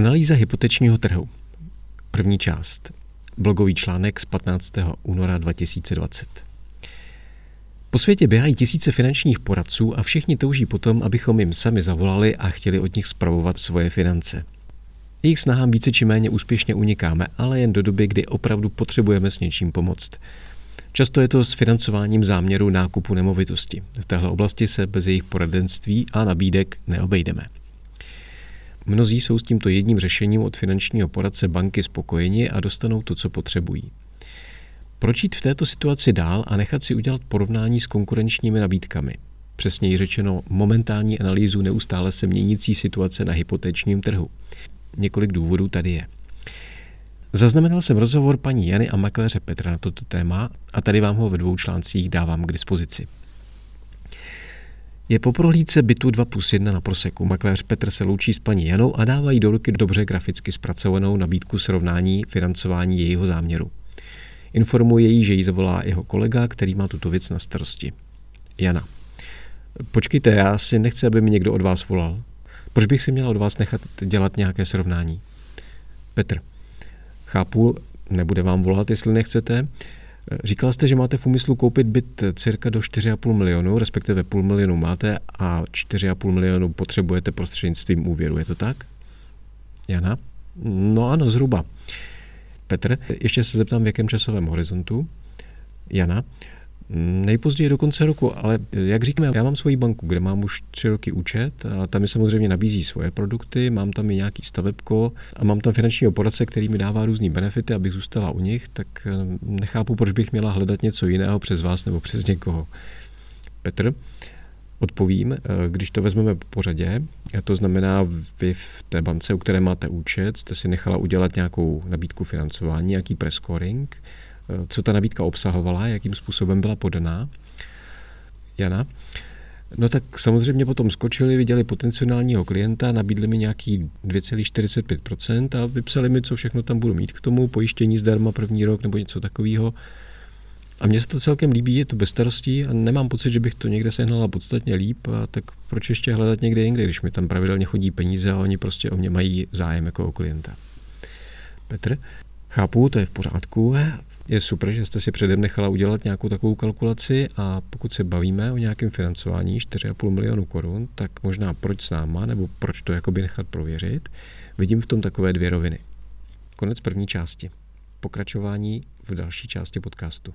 Analýza hypotečního trhu. První část. Blogový článek z 15. února 2020. Po světě běhají tisíce finančních poradců a všichni touží potom, abychom jim sami zavolali a chtěli od nich spravovat svoje finance. Jejich snahám více či méně úspěšně unikáme, ale jen do doby, kdy opravdu potřebujeme s něčím pomoct. Často je to s financováním záměru nákupu nemovitosti. V téhle oblasti se bez jejich poradenství a nabídek neobejdeme. Mnozí jsou s tímto jedním řešením od finančního poradce banky spokojeni a dostanou to, co potřebují. Proč jít v této situaci dál a nechat si udělat porovnání s konkurenčními nabídkami? Přesněji řečeno momentální analýzu neustále se měnící situace na hypotečním trhu. Několik důvodů tady je. Zaznamenal jsem rozhovor paní Jany a makléře Petra na toto téma a tady vám ho ve dvou článcích dávám k dispozici. Je po prohlídce bytu 2 plus 1 na proseku. Makléř Petr se loučí s paní Janou a dávají do ruky dobře graficky zpracovanou nabídku srovnání financování jejího záměru. Informuje jí, že jí zavolá jeho kolega, který má tuto věc na starosti. Jana. Počkejte, já si nechci, aby mi někdo od vás volal. Proč bych si měla od vás nechat dělat nějaké srovnání? Petr. Chápu, nebude vám volat, jestli nechcete. Říkal jste, že máte v úmyslu koupit byt cirka do 4,5 milionu, respektive půl milionu máte a 4,5 milionu potřebujete prostřednictvím úvěru, je to tak? Jana? No ano, zhruba. Petr, ještě se zeptám, v jakém časovém horizontu? Jana? Nejpozději do konce roku, ale jak říkáme, já mám svoji banku, kde mám už tři roky účet a tam mi samozřejmě nabízí svoje produkty, mám tam i nějaký stavebko a mám tam finančního poradce, který mi dává různé benefity, abych zůstala u nich, tak eh, nechápu, proč bych měla hledat něco jiného přes vás nebo přes někoho. Petr, odpovím, eh, když to vezmeme po řadě, to znamená, vy v té bance, u které máte účet, jste si nechala udělat nějakou nabídku financování, nějaký prescoring, co ta nabídka obsahovala, jakým způsobem byla podaná. Jana? No tak samozřejmě potom skočili, viděli potenciálního klienta, nabídli mi nějaký 2,45% a vypsali mi, co všechno tam budu mít k tomu, pojištění zdarma první rok nebo něco takového. A mně se to celkem líbí, je to bez starostí a nemám pocit, že bych to někde sehnala podstatně líp, a tak proč ještě hledat někde jinde, když mi tam pravidelně chodí peníze a oni prostě o mě mají zájem jako o klienta. Petr, chápu, to je v pořádku, je super, že jste si předem nechala udělat nějakou takovou kalkulaci a pokud se bavíme o nějakém financování 4,5 milionu korun, tak možná proč s náma, nebo proč to jakoby nechat prověřit, vidím v tom takové dvě roviny. Konec první části. Pokračování v další části podcastu.